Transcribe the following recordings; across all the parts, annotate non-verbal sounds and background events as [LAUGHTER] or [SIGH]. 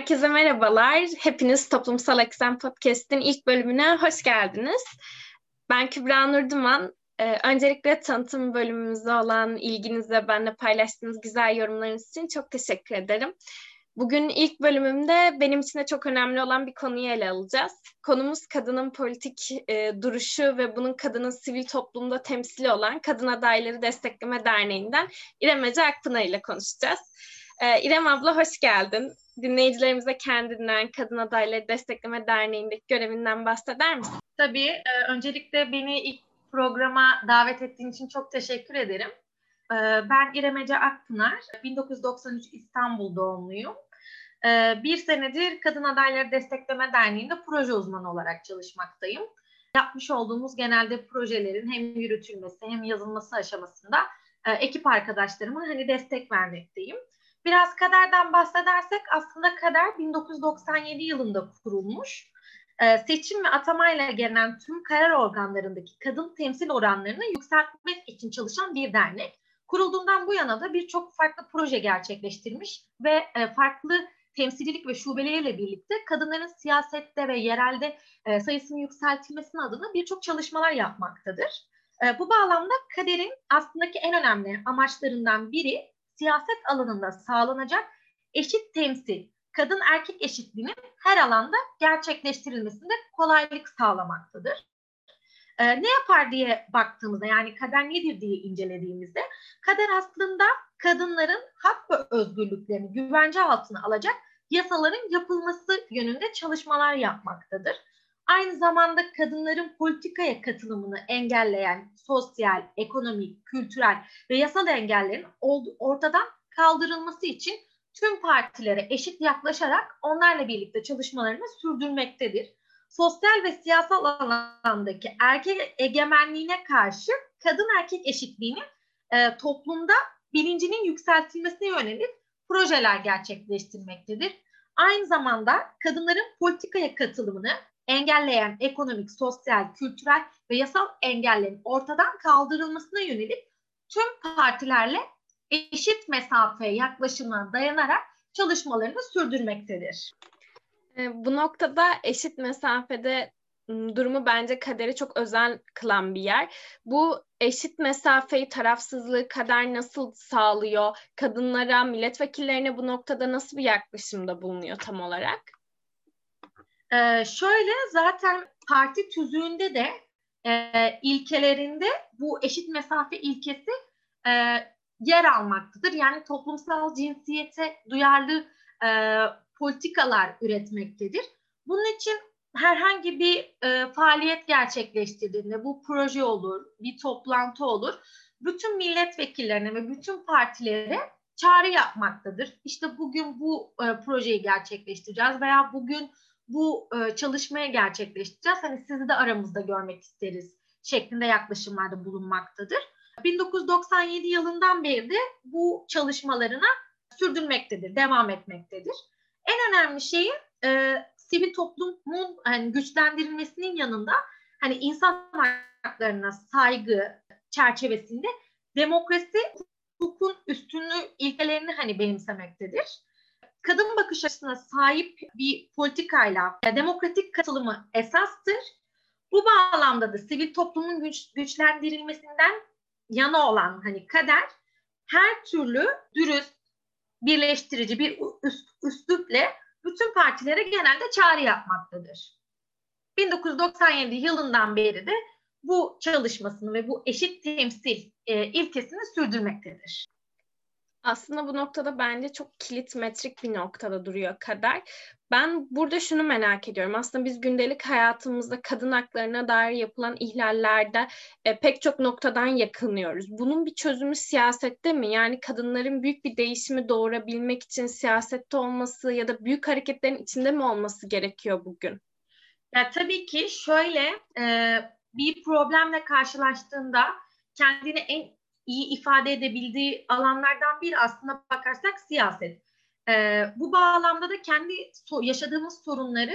Herkese merhabalar. Hepiniz Toplumsal Eksen Podcast'in ilk bölümüne hoş geldiniz. Ben Kübra Nurduman. Ee, öncelikle tanıtım bölümümüzde olan ilginiz ve benimle paylaştığınız güzel yorumlarınız için çok teşekkür ederim. Bugün ilk bölümümde benim için de çok önemli olan bir konuyu ele alacağız. Konumuz kadının politik e, duruşu ve bunun kadının sivil toplumda temsili olan Kadın Adayları Destekleme Derneği'nden İrem Ece Akpınar ile konuşacağız. Ee, İrem abla hoş geldin dinleyicilerimize kendinden, Kadın Adayları Destekleme Derneği'ndeki görevinden bahseder misin? Tabii. E, öncelikle beni ilk programa davet ettiğin için çok teşekkür ederim. E, ben İrem Ece Akpınar, 1993 İstanbul doğumluyum. E, bir senedir Kadın Adayları Destekleme Derneği'nde proje uzmanı olarak çalışmaktayım. Yapmış olduğumuz genelde projelerin hem yürütülmesi hem yazılması aşamasında e, ekip arkadaşlarıma hani destek vermekteyim. Biraz kaderden bahsedersek aslında kader 1997 yılında kurulmuş. Ee, seçim ve atamayla gelen tüm karar organlarındaki kadın temsil oranlarını yükseltmek için çalışan bir dernek. Kurulduğundan bu yana da birçok farklı proje gerçekleştirmiş ve e, farklı temsililik ve şubeleriyle birlikte kadınların siyasette ve yerelde e, sayısının yükseltilmesinin adına birçok çalışmalar yapmaktadır. E, bu bağlamda kaderin aslında en önemli amaçlarından biri siyaset alanında sağlanacak eşit temsil, kadın erkek eşitliğinin her alanda gerçekleştirilmesinde kolaylık sağlamaktadır. Ee, ne yapar diye baktığımızda yani kader nedir diye incelediğimizde kader aslında kadınların hak ve özgürlüklerini güvence altına alacak yasaların yapılması yönünde çalışmalar yapmaktadır. Aynı zamanda kadınların politikaya katılımını engelleyen sosyal, ekonomik, kültürel ve yasal engellerin ortadan kaldırılması için tüm partilere eşit yaklaşarak onlarla birlikte çalışmalarını sürdürmektedir. Sosyal ve siyasal alandaki erkek egemenliğine karşı kadın erkek eşitliğinin e, toplumda bilincinin yükseltilmesine yönelik projeler gerçekleştirmektedir. Aynı zamanda kadınların politikaya katılımını engelleyen ekonomik, sosyal, kültürel ve yasal engellerin ortadan kaldırılmasına yönelik tüm partilerle eşit mesafeye yaklaşımına dayanarak çalışmalarını sürdürmektedir. E, bu noktada eşit mesafede durumu bence kaderi çok özel kılan bir yer. Bu eşit mesafeyi, tarafsızlığı kader nasıl sağlıyor? Kadınlara, milletvekillerine bu noktada nasıl bir yaklaşımda bulunuyor tam olarak? Ee, şöyle zaten parti tüzüğünde de e, ilkelerinde bu eşit mesafe ilkesi e, yer almaktadır. Yani toplumsal cinsiyete duyarlı e, politikalar üretmektedir. Bunun için herhangi bir e, faaliyet gerçekleştirdiğinde bu proje olur, bir toplantı olur. Bütün milletvekillerine ve bütün partilere çağrı yapmaktadır. İşte bugün bu e, projeyi gerçekleştireceğiz veya bugün bu e, çalışmayı gerçekleştireceğiz. Hani sizi de aramızda görmek isteriz şeklinde yaklaşımlarda bulunmaktadır. 1997 yılından beri de bu çalışmalarına sürdürmektedir, devam etmektedir. En önemli şeyi e, sivil toplumun hani güçlendirilmesinin yanında hani insan haklarına saygı çerçevesinde demokrasi hukukun üstünlüğü ilkelerini hani benimsemektedir kadın bakış açısına sahip bir politikayla demokratik katılımı esastır. Bu bağlamda da sivil toplumun güç, güçlendirilmesinden yana olan hani kader her türlü dürüst, birleştirici bir üst, üsluple bütün partilere genelde çağrı yapmaktadır. 1997 yılından beri de bu çalışmasını ve bu eşit temsil e, ilkesini sürdürmektedir. Aslında bu noktada bence çok kilit metrik bir noktada duruyor kader. Ben burada şunu merak ediyorum. Aslında biz gündelik hayatımızda kadın haklarına dair yapılan ihlallerde e, pek çok noktadan yakınıyoruz. Bunun bir çözümü siyasette mi? Yani kadınların büyük bir değişimi doğurabilmek için siyasette olması ya da büyük hareketlerin içinde mi olması gerekiyor bugün? Ya tabii ki şöyle e, bir problemle karşılaştığında kendini en iyi ifade edebildiği alanlardan biri aslında bakarsak siyaset. E, bu bağlamda da kendi so- yaşadığımız sorunları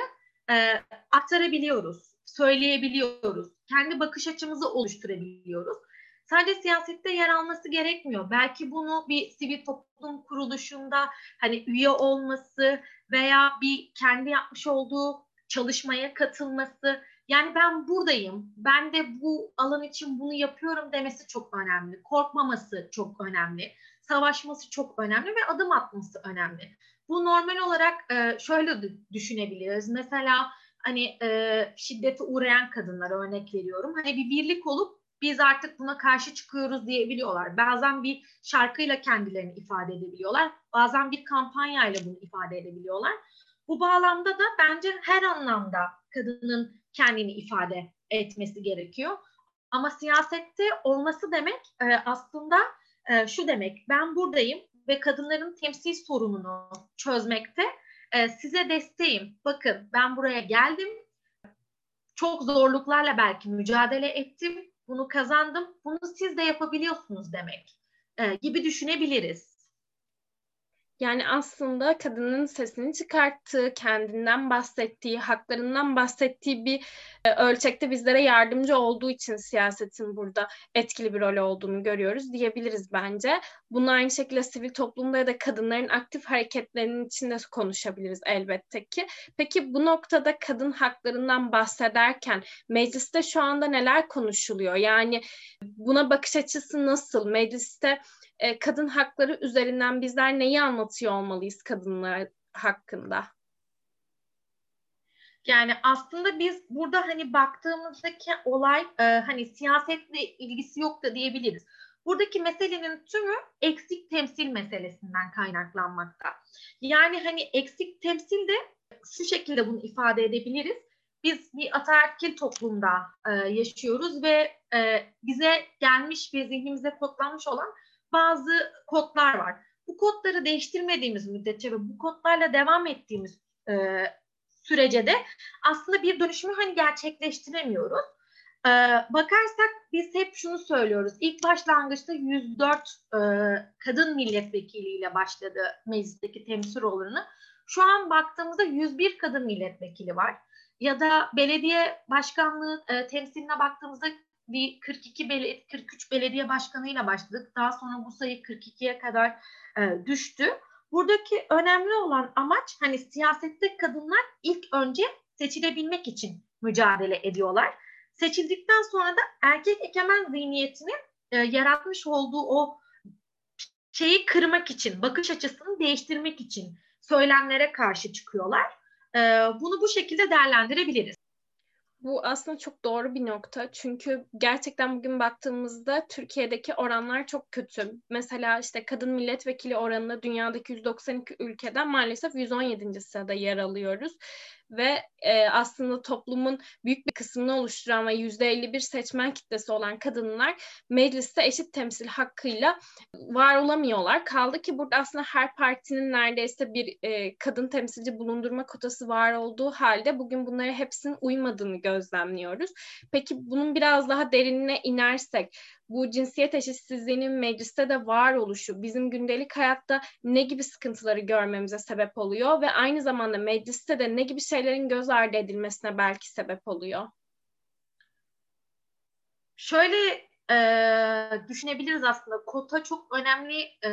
e, aktarabiliyoruz, söyleyebiliyoruz, kendi bakış açımızı oluşturabiliyoruz. Sadece siyasette yer alması gerekmiyor. Belki bunu bir sivil toplum kuruluşunda hani üye olması, veya bir kendi yapmış olduğu çalışmaya katılması. Yani ben buradayım, ben de bu alan için bunu yapıyorum demesi çok önemli. Korkmaması çok önemli. Savaşması çok önemli ve adım atması önemli. Bu normal olarak e, şöyle düşünebiliriz. Mesela hani e, şiddete uğrayan kadınlara örnek veriyorum. Hani bir birlik olup biz artık buna karşı çıkıyoruz diyebiliyorlar. Bazen bir şarkıyla kendilerini ifade edebiliyorlar. Bazen bir kampanyayla bunu ifade edebiliyorlar. Bu bağlamda da bence her anlamda kadının kendini ifade etmesi gerekiyor. Ama siyasette olması demek e, aslında e, şu demek. Ben buradayım ve kadınların temsil sorununu çözmekte e, size desteğim. Bakın ben buraya geldim. Çok zorluklarla belki mücadele ettim. Bunu kazandım. Bunu siz de yapabiliyorsunuz demek e, gibi düşünebiliriz. Yani aslında kadının sesini çıkarttığı, kendinden bahsettiği, haklarından bahsettiği bir e, ölçekte bizlere yardımcı olduğu için siyasetin burada etkili bir rol olduğunu görüyoruz diyebiliriz bence. Bunu aynı şekilde sivil toplumda ya da kadınların aktif hareketlerinin içinde konuşabiliriz elbette ki. Peki bu noktada kadın haklarından bahsederken mecliste şu anda neler konuşuluyor? Yani buna bakış açısı nasıl? Mecliste e, kadın hakları üzerinden bizler neyi anlatıyor olmalıyız kadınlar hakkında? Yani aslında biz burada hani baktığımızdaki olay e, hani siyasetle ilgisi yok da diyebiliriz. Buradaki meselenin tümü eksik temsil meselesinden kaynaklanmakta. Yani hani eksik temsil de şu şekilde bunu ifade edebiliriz. Biz bir ataerkil toplumda e, yaşıyoruz ve e, bize gelmiş ve zihnimize kodlanmış olan bazı kodlar var. Bu kodları değiştirmediğimiz müddetçe ve bu kodlarla devam ettiğimiz e, sürece de aslında bir dönüşümü hani gerçekleştiremiyoruz. Ee, bakarsak biz hep şunu söylüyoruz. İlk başlangıçta 104 e, kadın milletvekiliyle başladı meclisteki temsil oranı. Şu an baktığımızda 101 kadın milletvekili var. Ya da belediye başkanlığı e, temsiline baktığımızda bir 42 belediye, 43 belediye başkanıyla başladık. Daha sonra bu sayı 42'ye kadar e, düştü. Buradaki önemli olan amaç hani siyasette kadınlar ilk önce seçilebilmek için mücadele ediyorlar. Seçildikten sonra da erkek egemen zihniyetinin e, yaratmış olduğu o şeyi kırmak için, bakış açısını değiştirmek için söylemlere karşı çıkıyorlar. E, bunu bu şekilde değerlendirebiliriz. Bu aslında çok doğru bir nokta. Çünkü gerçekten bugün baktığımızda Türkiye'deki oranlar çok kötü. Mesela işte kadın milletvekili oranında dünyadaki 192 ülkeden maalesef 117. sırada yer alıyoruz ve e, aslında toplumun büyük bir kısmını oluşturan ve yüzde 51 seçmen kitlesi olan kadınlar mecliste eşit temsil hakkıyla var olamıyorlar. Kaldı ki burada aslında her partinin neredeyse bir e, kadın temsilci bulundurma kotası var olduğu halde bugün bunlara hepsinin uymadığını gözlemliyoruz. Peki bunun biraz daha derinine inersek bu cinsiyet eşitsizliğinin mecliste de var oluşu bizim gündelik hayatta ne gibi sıkıntıları görmemize sebep oluyor ve aynı zamanda mecliste de ne gibi şeylerin göz ardı edilmesine belki sebep oluyor? Şöyle e, düşünebiliriz aslında. Kota çok önemli e,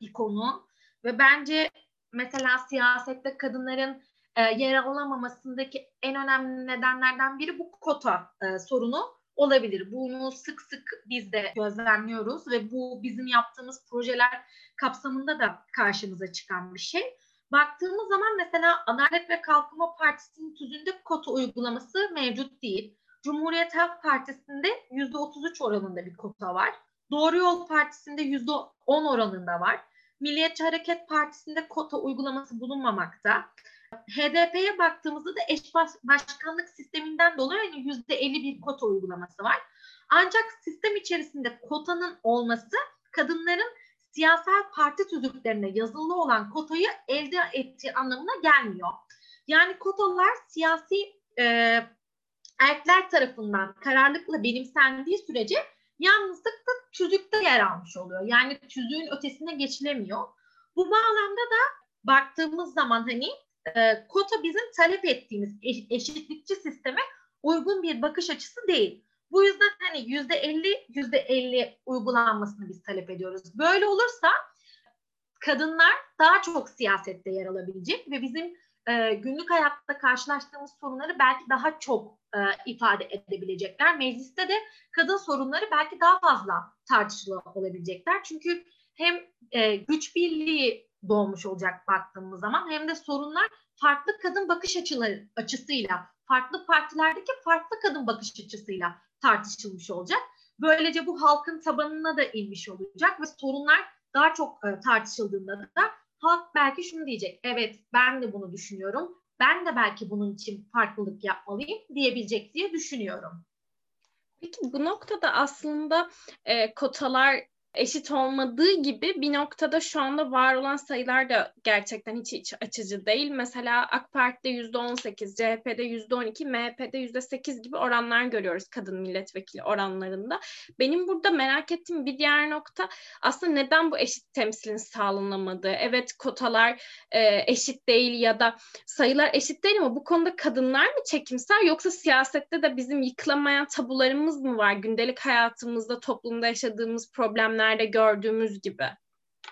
bir konu ve bence mesela siyasette kadınların e, yer alamamasındaki en önemli nedenlerden biri bu kota e, sorunu olabilir. Bunu sık sık biz de gözlemliyoruz ve bu bizim yaptığımız projeler kapsamında da karşımıza çıkan bir şey. Baktığımız zaman mesela Adalet ve Kalkınma Partisi'nin tüzüğünde kota uygulaması mevcut değil. Cumhuriyet Halk Partisi'nde %33 oranında bir kota var. Doğru Yol Partisi'nde %10 oranında var. Milliyetçi Hareket Partisi'nde kota uygulaması bulunmamakta. HDP'ye baktığımızda da eş baş, başkanlık sisteminden dolayı hani yüzde 50 bir kota uygulaması var. Ancak sistem içerisinde kotanın olması kadınların siyasal parti tüzüklerine yazılı olan kotayı elde ettiği anlamına gelmiyor. Yani kotalar siyasi e, erkekler tarafından kararlılıkla benimsendiği sürece yalnızlıkla tüzükte yer almış oluyor. Yani tüzüğün ötesine geçilemiyor. Bu bağlamda da baktığımız zaman hani e, kota bizim talep ettiğimiz eşitlikçi sisteme uygun bir bakış açısı değil. Bu yüzden hani yüzde elli yüzde elli uygulanmasını biz talep ediyoruz. Böyle olursa kadınlar daha çok siyasette yer alabilecek ve bizim e, günlük hayatta karşılaştığımız sorunları belki daha çok e, ifade edebilecekler. Mecliste de kadın sorunları belki daha fazla tartışılı olabilecekler. Çünkü hem e, güç birliği doğmuş olacak baktığımız zaman hem de sorunlar farklı kadın bakış açıları açısıyla, farklı partilerdeki farklı kadın bakış açısıyla tartışılmış olacak. Böylece bu halkın tabanına da inmiş olacak ve sorunlar daha çok e, tartışıldığında da halk belki şunu diyecek. Evet ben de bunu düşünüyorum. Ben de belki bunun için farklılık yapmalıyım diyebilecek diye düşünüyorum. Peki bu noktada aslında e, kotalar eşit olmadığı gibi bir noktada şu anda var olan sayılar da gerçekten hiç iç açıcı değil. Mesela AK Parti'de %18, CHP'de %12, MHP'de %8 gibi oranlar görüyoruz kadın milletvekili oranlarında. Benim burada merak ettiğim bir diğer nokta aslında neden bu eşit temsilin sağlanamadığı? Evet kotalar e, eşit değil ya da sayılar eşit değil ama bu konuda kadınlar mı çekimser yoksa siyasette de bizim yıkılamayan tabularımız mı var? Gündelik hayatımızda, toplumda yaşadığımız problemler filmlerde gördüğümüz gibi.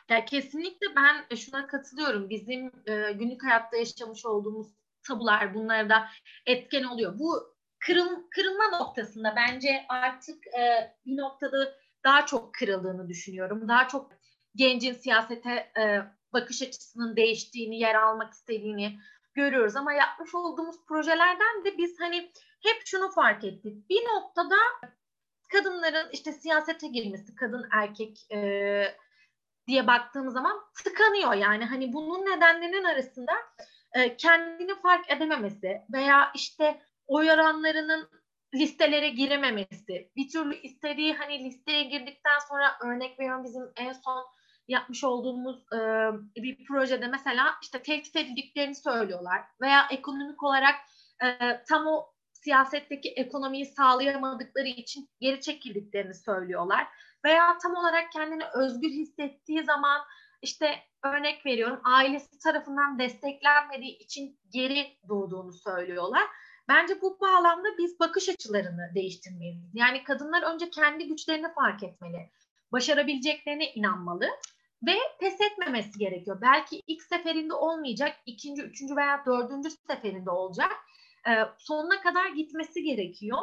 Ya kesinlikle ben şuna katılıyorum. Bizim e, günlük hayatta yaşamış olduğumuz tabular bunlara da etken oluyor. Bu kırıl, kırılma noktasında bence artık e, bir noktada daha çok kırıldığını düşünüyorum. Daha çok gencin siyasete e, bakış açısının değiştiğini, yer almak istediğini görüyoruz. Ama yapmış olduğumuz projelerden de biz hani hep şunu fark ettik. Bir noktada kadınların işte siyasete girmesi, kadın erkek e, diye baktığımız zaman tıkanıyor. Yani hani bunun nedenlerinin arasında e, kendini fark edememesi veya işte oy oranlarının listelere girememesi, bir türlü istediği hani listeye girdikten sonra örnek veriyorum bizim en son yapmış olduğumuz e, bir projede mesela işte tehdit edildiklerini söylüyorlar veya ekonomik olarak e, tam o siyasetteki ekonomiyi sağlayamadıkları için geri çekildiklerini söylüyorlar. Veya tam olarak kendini özgür hissettiği zaman işte örnek veriyorum ailesi tarafından desteklenmediği için geri doğduğunu söylüyorlar. Bence bu bağlamda biz bakış açılarını değiştirmeliyiz. Yani kadınlar önce kendi güçlerini fark etmeli. Başarabileceklerine inanmalı ve pes etmemesi gerekiyor. Belki ilk seferinde olmayacak, ikinci, üçüncü veya dördüncü seferinde olacak e, sonuna kadar gitmesi gerekiyor.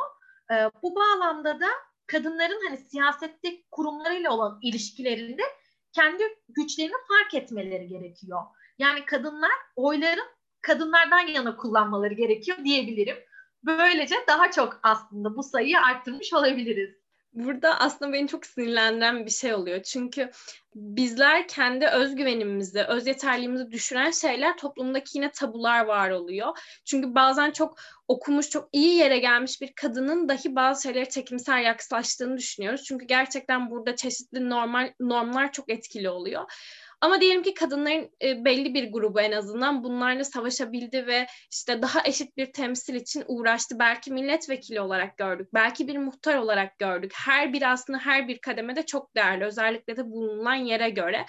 E, bu bağlamda da kadınların hani siyasette kurumlarıyla olan ilişkilerinde kendi güçlerini fark etmeleri gerekiyor. Yani kadınlar oyların kadınlardan yana kullanmaları gerekiyor diyebilirim. Böylece daha çok aslında bu sayıyı arttırmış olabiliriz burada aslında beni çok sinirlendiren bir şey oluyor. Çünkü bizler kendi özgüvenimizi, öz yeterliğimizi düşüren şeyler toplumdaki yine tabular var oluyor. Çünkü bazen çok okumuş, çok iyi yere gelmiş bir kadının dahi bazı şeylere çekimsel yaklaştığını düşünüyoruz. Çünkü gerçekten burada çeşitli normal normlar çok etkili oluyor. Ama diyelim ki kadınların e, belli bir grubu en azından bunlarla savaşabildi ve işte daha eşit bir temsil için uğraştı. Belki milletvekili olarak gördük, belki bir muhtar olarak gördük. Her bir aslında her bir kademede çok değerli özellikle de bulunan yere göre.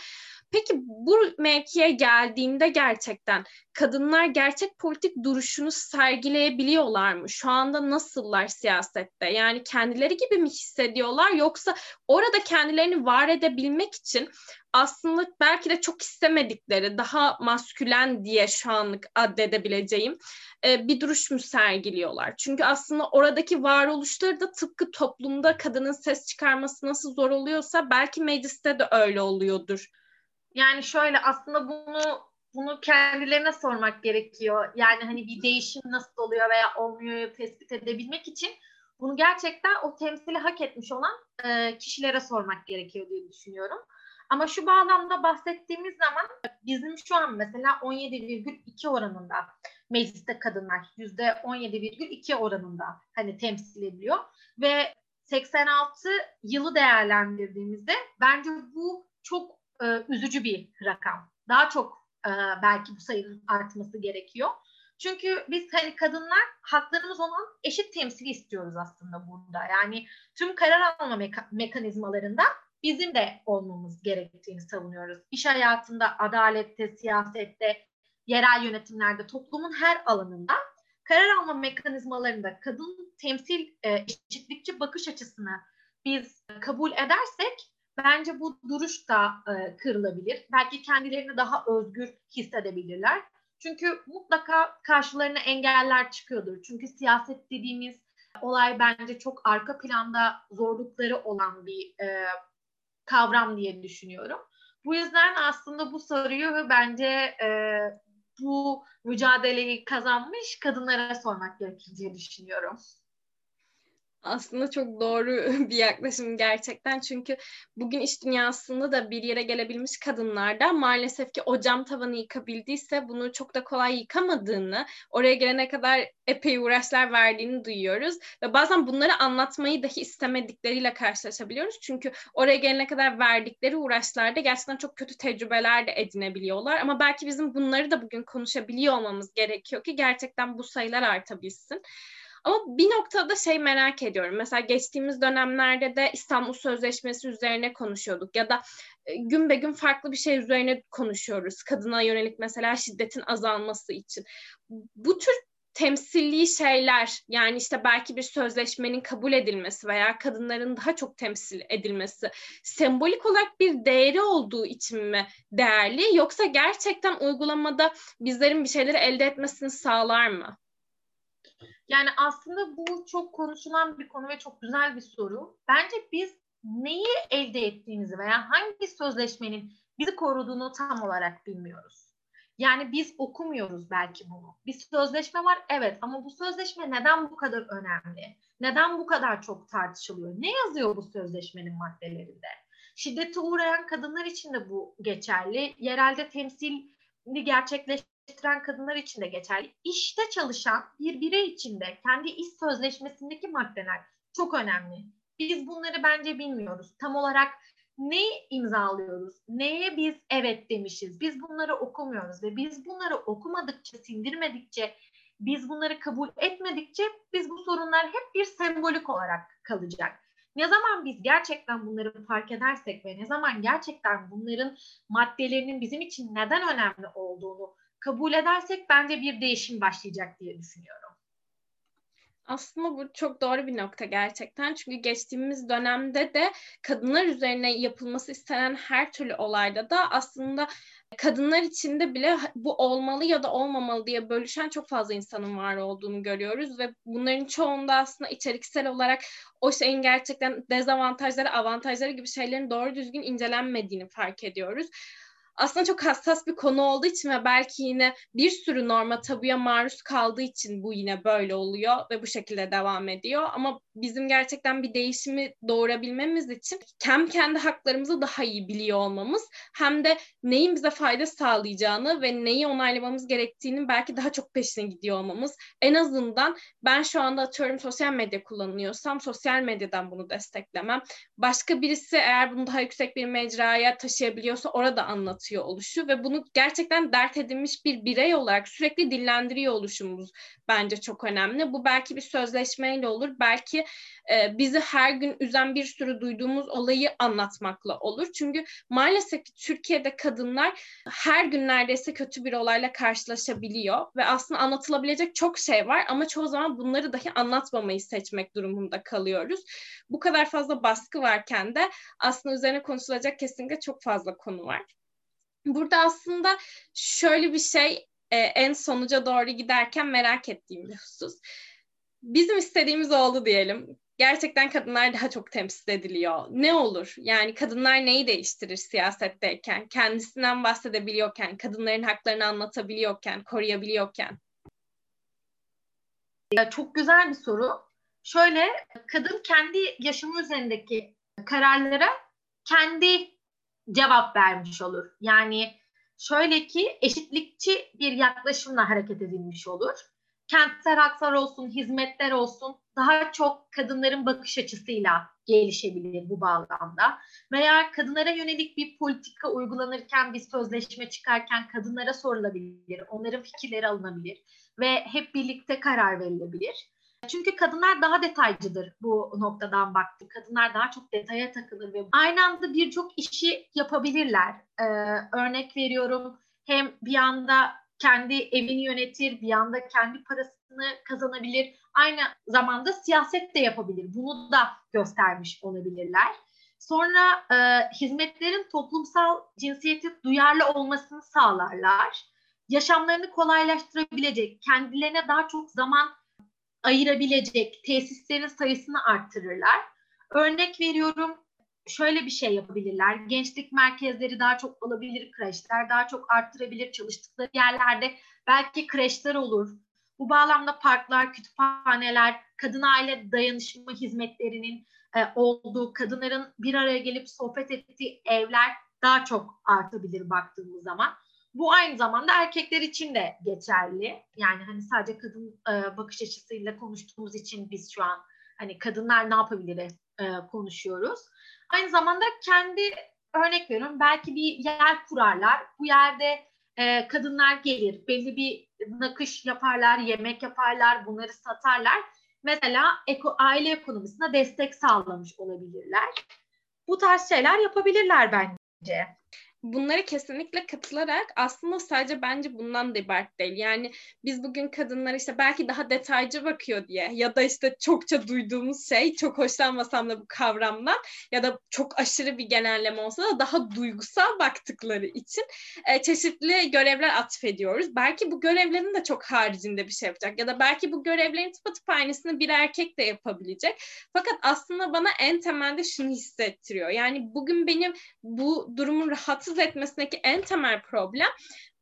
Peki bu mevkiye geldiğinde gerçekten kadınlar gerçek politik duruşunu sergileyebiliyorlar mı? Şu anda nasıllar siyasette? Yani kendileri gibi mi hissediyorlar yoksa orada kendilerini var edebilmek için aslında belki de çok istemedikleri, daha maskülen diye şu anlık addedebileceğim e, bir duruş mu sergiliyorlar? Çünkü aslında oradaki varoluşları da tıpkı toplumda kadının ses çıkarması nasıl zor oluyorsa belki mecliste de öyle oluyordur. Yani şöyle aslında bunu bunu kendilerine sormak gerekiyor. Yani hani bir değişim nasıl oluyor veya olmuyor tespit edebilmek için bunu gerçekten o temsili hak etmiş olan e, kişilere sormak gerekiyor diye düşünüyorum. Ama şu bağlamda bahsettiğimiz zaman bizim şu an mesela 17,2 oranında mecliste kadınlar %17,2 oranında hani temsil ediliyor ve 86 yılı değerlendirdiğimizde bence bu çok e, üzücü bir rakam. Daha çok e, belki bu sayının artması gerekiyor. Çünkü biz hani kadınlar haklarımız olan eşit temsili istiyoruz aslında burada. Yani tüm karar alma meka- mekanizmalarında bizim de olmamız gerektiğini savunuyoruz. İş hayatında, adalette, siyasette, yerel yönetimlerde, toplumun her alanında karar alma mekanizmalarında kadın temsil e, eşitlikçi bakış açısını biz kabul edersek bence bu duruş da e, kırılabilir. Belki kendilerini daha özgür hissedebilirler. Çünkü mutlaka karşılarına engeller çıkıyordur. Çünkü siyaset dediğimiz olay bence çok arka planda zorlukları olan bir e, kavram diye düşünüyorum. Bu yüzden aslında bu soruyu bence e, bu mücadeleyi kazanmış kadınlara sormak gerekir diye düşünüyorum. Aslında çok doğru [LAUGHS] bir yaklaşım gerçekten. Çünkü bugün iş dünyasında da bir yere gelebilmiş kadınlar da maalesef ki o cam tavanı yıkabildiyse bunu çok da kolay yıkamadığını, oraya gelene kadar epey uğraşlar verdiğini duyuyoruz. Ve bazen bunları anlatmayı dahi istemedikleriyle karşılaşabiliyoruz. Çünkü oraya gelene kadar verdikleri uğraşlarda gerçekten çok kötü tecrübeler de edinebiliyorlar. Ama belki bizim bunları da bugün konuşabiliyor olmamız gerekiyor ki gerçekten bu sayılar artabilsin. Ama bir noktada şey merak ediyorum. Mesela geçtiğimiz dönemlerde de İstanbul Sözleşmesi üzerine konuşuyorduk ya da e, gün be gün farklı bir şey üzerine konuşuyoruz. Kadına yönelik mesela şiddetin azalması için. Bu tür temsilli şeyler yani işte belki bir sözleşmenin kabul edilmesi veya kadınların daha çok temsil edilmesi sembolik olarak bir değeri olduğu için mi değerli yoksa gerçekten uygulamada bizlerin bir şeyleri elde etmesini sağlar mı? Yani aslında bu çok konuşulan bir konu ve çok güzel bir soru. Bence biz neyi elde ettiğimizi veya hangi sözleşmenin bizi koruduğunu tam olarak bilmiyoruz. Yani biz okumuyoruz belki bunu. Bir sözleşme var evet ama bu sözleşme neden bu kadar önemli? Neden bu kadar çok tartışılıyor? Ne yazıyor bu sözleşmenin maddelerinde? Şiddete uğrayan kadınlar için de bu geçerli. Yerelde temsili gerçekleş çalıştıran kadınlar için de geçerli. İşte çalışan bir birey için de kendi iş sözleşmesindeki maddeler çok önemli. Biz bunları bence bilmiyoruz. Tam olarak ne imzalıyoruz? Neye biz evet demişiz? Biz bunları okumuyoruz ve biz bunları okumadıkça, sindirmedikçe, biz bunları kabul etmedikçe biz bu sorunlar hep bir sembolik olarak kalacak. Ne zaman biz gerçekten bunları fark edersek ve ne zaman gerçekten bunların maddelerinin bizim için neden önemli olduğunu kabul edersek bence bir değişim başlayacak diye düşünüyorum. Aslında bu çok doğru bir nokta gerçekten. Çünkü geçtiğimiz dönemde de kadınlar üzerine yapılması istenen her türlü olayda da aslında kadınlar içinde bile bu olmalı ya da olmamalı diye bölüşen çok fazla insanın var olduğunu görüyoruz ve bunların çoğunda aslında içeriksel olarak o şeyin gerçekten dezavantajları, avantajları gibi şeylerin doğru düzgün incelenmediğini fark ediyoruz aslında çok hassas bir konu olduğu için ve belki yine bir sürü norma tabuya maruz kaldığı için bu yine böyle oluyor ve bu şekilde devam ediyor. Ama bizim gerçekten bir değişimi doğurabilmemiz için hem kendi haklarımızı daha iyi biliyor olmamız hem de neyin bize fayda sağlayacağını ve neyi onaylamamız gerektiğini belki daha çok peşine gidiyor olmamız. En azından ben şu anda atıyorum sosyal medya kullanıyorsam sosyal medyadan bunu desteklemem. Başka birisi eğer bunu daha yüksek bir mecraya taşıyabiliyorsa orada anlatıyor anlatıyor oluşu ve bunu gerçekten dert edinmiş bir birey olarak sürekli dillendiriyor oluşumuz bence çok önemli. Bu belki bir sözleşmeyle olur, belki e, bizi her gün üzen bir sürü duyduğumuz olayı anlatmakla olur. Çünkü maalesef ki Türkiye'de kadınlar her gün neredeyse kötü bir olayla karşılaşabiliyor ve aslında anlatılabilecek çok şey var ama çoğu zaman bunları dahi anlatmamayı seçmek durumunda kalıyoruz. Bu kadar fazla baskı varken de aslında üzerine konuşulacak kesinlikle çok fazla konu var. Burada aslında şöyle bir şey e, en sonuca doğru giderken merak ettiğim bir husus. Bizim istediğimiz oldu diyelim. Gerçekten kadınlar daha çok temsil ediliyor. Ne olur? Yani kadınlar neyi değiştirir siyasetteyken, kendisinden bahsedebiliyorken, kadınların haklarını anlatabiliyorken, koruyabiliyorken? Ya çok güzel bir soru. Şöyle, kadın kendi yaşamı üzerindeki kararlara kendi cevap vermiş olur. Yani şöyle ki eşitlikçi bir yaklaşımla hareket edilmiş olur. Kentsel haklar olsun, hizmetler olsun daha çok kadınların bakış açısıyla gelişebilir bu bağlamda. Veya kadınlara yönelik bir politika uygulanırken, bir sözleşme çıkarken kadınlara sorulabilir, onların fikirleri alınabilir ve hep birlikte karar verilebilir. Çünkü kadınlar daha detaycıdır bu noktadan baktım. Kadınlar daha çok detaya takılır ve aynı anda birçok işi yapabilirler. Ee, örnek veriyorum hem bir anda kendi evini yönetir, bir anda kendi parasını kazanabilir. Aynı zamanda siyaset de yapabilir. Bunu da göstermiş olabilirler. Sonra e, hizmetlerin toplumsal cinsiyeti duyarlı olmasını sağlarlar. Yaşamlarını kolaylaştırabilecek, kendilerine daha çok zaman ayırabilecek tesislerin sayısını arttırırlar. Örnek veriyorum şöyle bir şey yapabilirler. Gençlik merkezleri daha çok olabilir, kreşler daha çok arttırabilir çalıştıkları yerlerde. Belki kreşler olur. Bu bağlamda parklar, kütüphaneler, kadın aile dayanışma hizmetlerinin e, olduğu, kadınların bir araya gelip sohbet ettiği evler daha çok artabilir baktığımız zaman. Bu aynı zamanda erkekler için de geçerli. Yani hani sadece kadın e, bakış açısıyla konuştuğumuz için biz şu an hani kadınlar ne yapabilir e, konuşuyoruz. Aynı zamanda kendi örnek veriyorum belki bir yer kurarlar. Bu yerde e, kadınlar gelir, belli bir nakış yaparlar, yemek yaparlar, bunları satarlar. Mesela eko, aile ekonomisine destek sağlamış olabilirler. Bu tarz şeyler yapabilirler bence bunlara kesinlikle katılarak aslında sadece bence bundan da ibaret değil. Yani biz bugün kadınlar işte belki daha detaycı bakıyor diye ya da işte çokça duyduğumuz şey çok hoşlanmasam da bu kavramdan ya da çok aşırı bir genelleme olsa da daha duygusal baktıkları için e, çeşitli görevler atfediyoruz. Belki bu görevlerin de çok haricinde bir şey yapacak ya da belki bu görevlerin tıpatıp aynısını bir erkek de yapabilecek. Fakat aslında bana en temelde şunu hissettiriyor. Yani bugün benim bu durumun rahatsız rahatsız etmesindeki en temel problem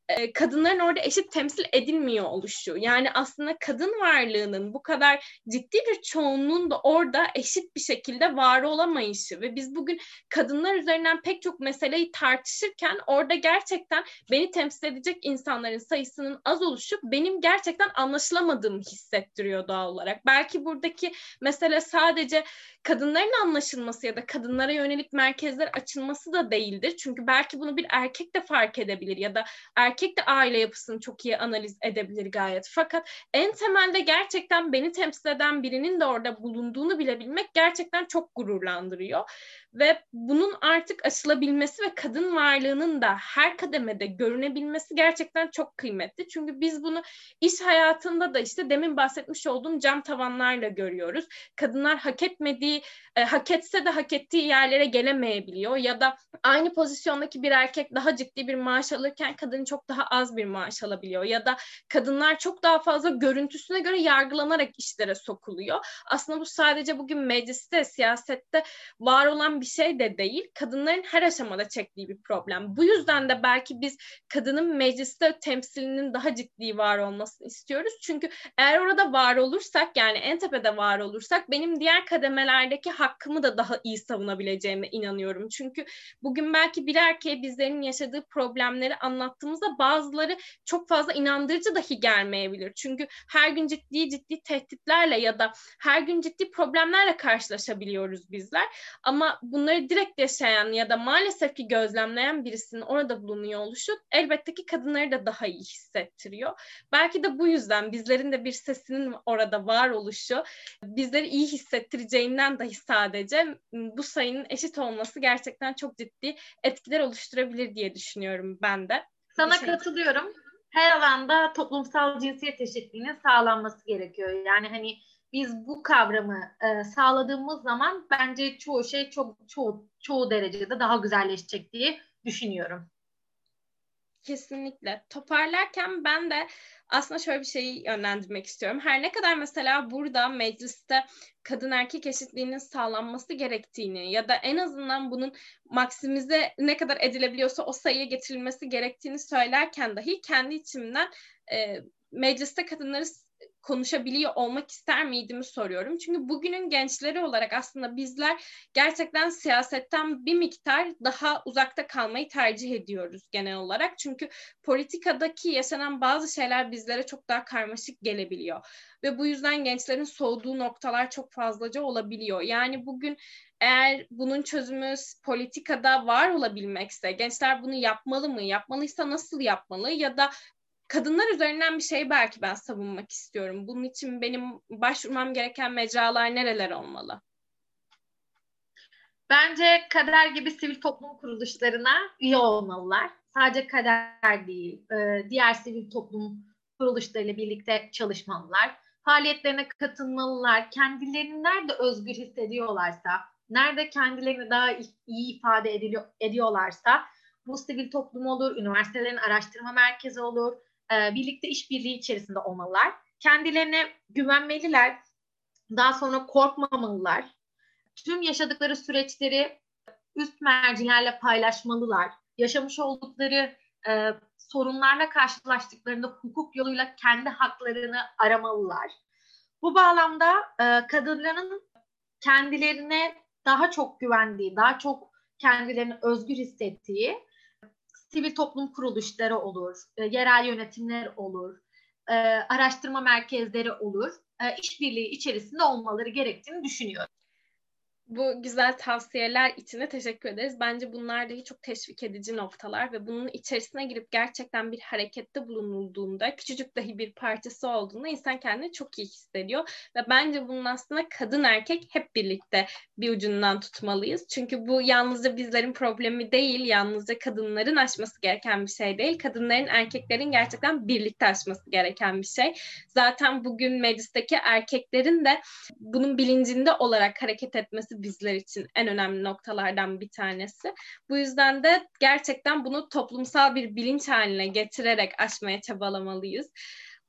e, kadınların orada eşit temsil edilmiyor oluşu. Yani aslında kadın varlığının bu kadar ciddi bir çoğunluğun da orada eşit bir şekilde var olamayışı ve biz bugün kadınlar üzerinden pek çok meseleyi tartışırken orada gerçekten beni temsil edecek insanların sayısının az oluşu benim gerçekten anlaşılamadığımı hissettiriyor doğal olarak. Belki buradaki mesele sadece kadınların anlaşılması ya da kadınlara yönelik merkezler açılması da değildir. Çünkü belki bunu bir erkek de fark edebilir ya da erkek de aile yapısını çok iyi analiz edebilir gayet. Fakat en temelde gerçekten beni temsil eden birinin de orada bulunduğunu bilebilmek gerçekten çok gururlandırıyor ve bunun artık aşılabilmesi ve kadın varlığının da her kademede görünebilmesi gerçekten çok kıymetli. Çünkü biz bunu iş hayatında da işte demin bahsetmiş olduğum cam tavanlarla görüyoruz. Kadınlar hak etmediği, e, hak etse de hak ettiği yerlere gelemeyebiliyor ya da aynı pozisyondaki bir erkek daha ciddi bir maaş alırken kadın çok daha az bir maaş alabiliyor ya da kadınlar çok daha fazla görüntüsüne göre yargılanarak işlere sokuluyor. Aslında bu sadece bugün mecliste, siyasette var olan bir şey de değil. Kadınların her aşamada çektiği bir problem. Bu yüzden de belki biz kadının mecliste temsilinin daha ciddi var olmasını istiyoruz. Çünkü eğer orada var olursak yani en tepede var olursak benim diğer kademelerdeki hakkımı da daha iyi savunabileceğime inanıyorum. Çünkü bugün belki bir erkeğe bizlerin yaşadığı problemleri anlattığımızda bazıları çok fazla inandırıcı dahi gelmeyebilir. Çünkü her gün ciddi ciddi tehditlerle ya da her gün ciddi problemlerle karşılaşabiliyoruz bizler. Ama bunları direkt yaşayan ya da maalesef ki gözlemleyen birisinin orada bulunuyor oluşu elbette ki kadınları da daha iyi hissettiriyor. Belki de bu yüzden bizlerin de bir sesinin orada var oluşu bizleri iyi hissettireceğinden dahi sadece bu sayının eşit olması gerçekten çok ciddi etkiler oluşturabilir diye düşünüyorum ben de. Sana şey... katılıyorum. Her alanda toplumsal cinsiyet eşitliğinin sağlanması gerekiyor. Yani hani biz bu kavramı e, sağladığımız zaman bence çoğu şey çok çoğu çoğu derecede daha güzelleşecek diye düşünüyorum. Kesinlikle. Toparlarken ben de aslında şöyle bir şeyi yönlendirmek istiyorum. Her ne kadar mesela burada mecliste kadın erkek eşitliğinin sağlanması gerektiğini ya da en azından bunun maksimize ne kadar edilebiliyorsa o sayıya getirilmesi gerektiğini söylerken dahi kendi içimden e, mecliste kadınları konuşabiliyor olmak ister miydimi soruyorum. Çünkü bugünün gençleri olarak aslında bizler gerçekten siyasetten bir miktar daha uzakta kalmayı tercih ediyoruz genel olarak. Çünkü politikadaki yaşanan bazı şeyler bizlere çok daha karmaşık gelebiliyor. Ve bu yüzden gençlerin soğuduğu noktalar çok fazlaca olabiliyor. Yani bugün eğer bunun çözümü politikada var olabilmekse, gençler bunu yapmalı mı? Yapmalıysa nasıl yapmalı? Ya da kadınlar üzerinden bir şey belki ben savunmak istiyorum. Bunun için benim başvurmam gereken mecralar nereler olmalı? Bence kader gibi sivil toplum kuruluşlarına üye olmalılar. Sadece kader değil, e, diğer sivil toplum kuruluşlarıyla birlikte çalışmalılar. Faaliyetlerine katılmalılar. Kendilerini nerede özgür hissediyorlarsa, nerede kendilerini daha iyi ifade ediliyor, ediyorlarsa bu sivil toplum olur, üniversitelerin araştırma merkezi olur, e, birlikte işbirliği içerisinde olmalılar. Kendilerine güvenmeliler, daha sonra korkmamalılar. Tüm yaşadıkları süreçleri üst mercilerle paylaşmalılar. Yaşamış oldukları e, sorunlarla karşılaştıklarında hukuk yoluyla kendi haklarını aramalılar. Bu bağlamda e, kadınların kendilerine daha çok güvendiği, daha çok kendilerini özgür hissettiği sivil toplum kuruluşları olur, e, yerel yönetimler olur, e, araştırma merkezleri olur, e, işbirliği içerisinde olmaları gerektiğini düşünüyorum bu güzel tavsiyeler için de teşekkür ederiz. Bence bunlar da çok teşvik edici noktalar ve bunun içerisine girip gerçekten bir harekette bulunulduğunda, küçücük dahi bir parçası olduğunda insan kendini çok iyi hissediyor. Ve bence bunun aslında kadın erkek hep birlikte bir ucundan tutmalıyız. Çünkü bu yalnızca bizlerin problemi değil, yalnızca kadınların aşması gereken bir şey değil. Kadınların, erkeklerin gerçekten birlikte aşması gereken bir şey. Zaten bugün meclisteki erkeklerin de bunun bilincinde olarak hareket etmesi bizler için en önemli noktalardan bir tanesi. Bu yüzden de gerçekten bunu toplumsal bir bilinç haline getirerek aşmaya çabalamalıyız.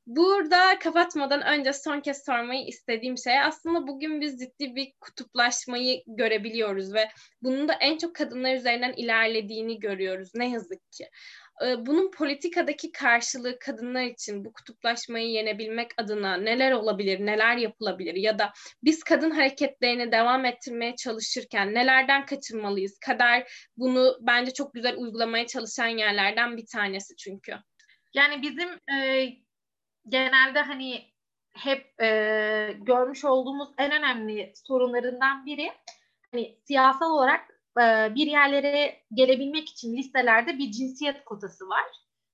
Burada kapatmadan önce son kez sormayı istediğim şey aslında bugün biz ciddi bir kutuplaşmayı görebiliyoruz ve bunun da en çok kadınlar üzerinden ilerlediğini görüyoruz ne yazık ki. Ee, bunun politikadaki karşılığı kadınlar için bu kutuplaşmayı yenebilmek adına neler olabilir, neler yapılabilir ya da biz kadın hareketlerini devam ettirmeye çalışırken nelerden kaçınmalıyız? Kader bunu bence çok güzel uygulamaya çalışan yerlerden bir tanesi çünkü. Yani bizim e, genelde hani hep e, görmüş olduğumuz en önemli sorunlarından biri hani siyasal olarak e, bir yerlere gelebilmek için listelerde bir cinsiyet kotası var.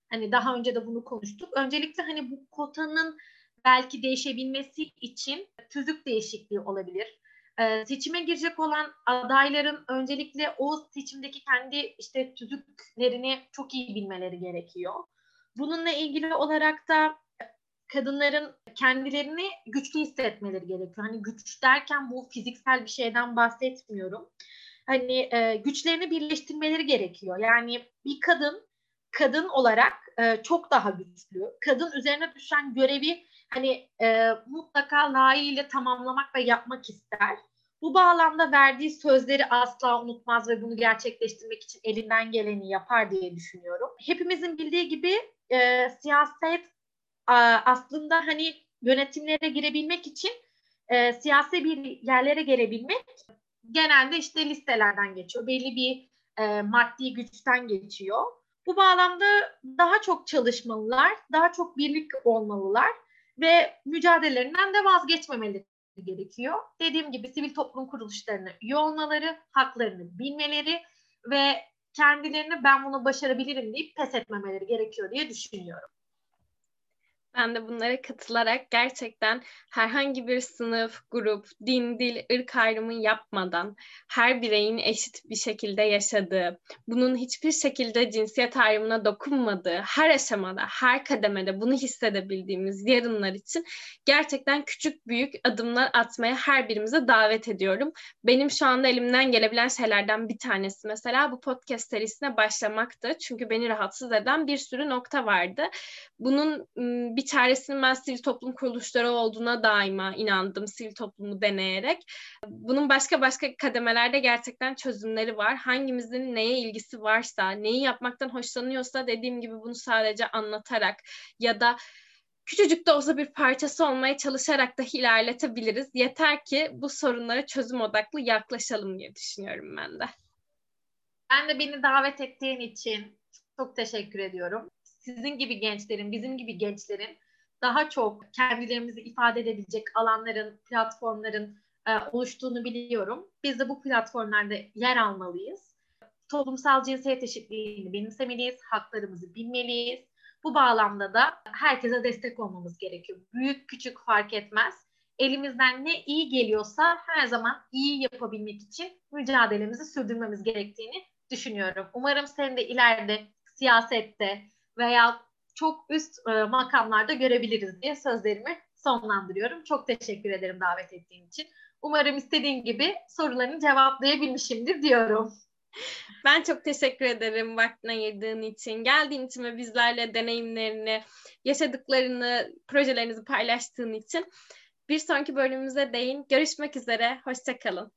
Hani daha önce de bunu konuştuk. Öncelikle hani bu kotanın belki değişebilmesi için tüzük değişikliği olabilir. Ee, seçime girecek olan adayların öncelikle o seçimdeki kendi işte tüzüklerini çok iyi bilmeleri gerekiyor. Bununla ilgili olarak da kadınların kendilerini güçlü hissetmeleri gerekiyor. Hani güç derken bu fiziksel bir şeyden bahsetmiyorum hani e, güçlerini birleştirmeleri gerekiyor. Yani bir kadın kadın olarak e, çok daha güçlü. Kadın üzerine düşen görevi hani e, mutlaka layığıyla tamamlamak ve yapmak ister. Bu bağlamda verdiği sözleri asla unutmaz ve bunu gerçekleştirmek için elinden geleni yapar diye düşünüyorum. Hepimizin bildiği gibi e, siyaset a, aslında hani yönetimlere girebilmek için e, siyasi bir yerlere gelebilmek genelde işte listelerden geçiyor. Belli bir e, maddi güçten geçiyor. Bu bağlamda daha çok çalışmalılar, daha çok birlik olmalılar ve mücadelelerinden de vazgeçmemeleri gerekiyor. Dediğim gibi sivil toplum kuruluşlarına üye olmaları, haklarını bilmeleri ve kendilerini ben bunu başarabilirim deyip pes etmemeleri gerekiyor diye düşünüyorum. Ben de bunlara katılarak gerçekten herhangi bir sınıf, grup, din, dil, ırk ayrımı yapmadan her bireyin eşit bir şekilde yaşadığı, bunun hiçbir şekilde cinsiyet ayrımına dokunmadığı, her aşamada, her kademede bunu hissedebildiğimiz yarınlar için gerçekten küçük büyük adımlar atmaya her birimize davet ediyorum. Benim şu anda elimden gelebilen şeylerden bir tanesi mesela bu podcast serisine başlamaktı. Çünkü beni rahatsız eden bir sürü nokta vardı. Bunun bir bir çaresinin ben sivil toplum kuruluşları olduğuna daima inandım sivil toplumu deneyerek. Bunun başka başka kademelerde gerçekten çözümleri var. Hangimizin neye ilgisi varsa, neyi yapmaktan hoşlanıyorsa dediğim gibi bunu sadece anlatarak ya da küçücük de olsa bir parçası olmaya çalışarak da ilerletebiliriz. Yeter ki bu sorunlara çözüm odaklı yaklaşalım diye düşünüyorum ben de. Ben de beni davet ettiğin için çok teşekkür ediyorum sizin gibi gençlerin, bizim gibi gençlerin daha çok kendilerimizi ifade edebilecek alanların, platformların e, oluştuğunu biliyorum. Biz de bu platformlarda yer almalıyız. Toplumsal cinsiyet eşitliğini benimsemeliyiz, haklarımızı bilmeliyiz. Bu bağlamda da herkese destek olmamız gerekiyor. Büyük küçük fark etmez. Elimizden ne iyi geliyorsa her zaman iyi yapabilmek için mücadelemizi sürdürmemiz gerektiğini düşünüyorum. Umarım sen de ileride siyasette, veya çok üst e, makamlarda görebiliriz diye sözlerimi sonlandırıyorum. Çok teşekkür ederim davet ettiğin için. Umarım istediğin gibi sorularını cevaplayabilmişimdir diyorum. Ben çok teşekkür ederim vaktini ayırdığın için. Geldiğin için ve bizlerle deneyimlerini, yaşadıklarını, projelerinizi paylaştığın için. Bir sonraki bölümümüze değin. Görüşmek üzere. Hoşçakalın.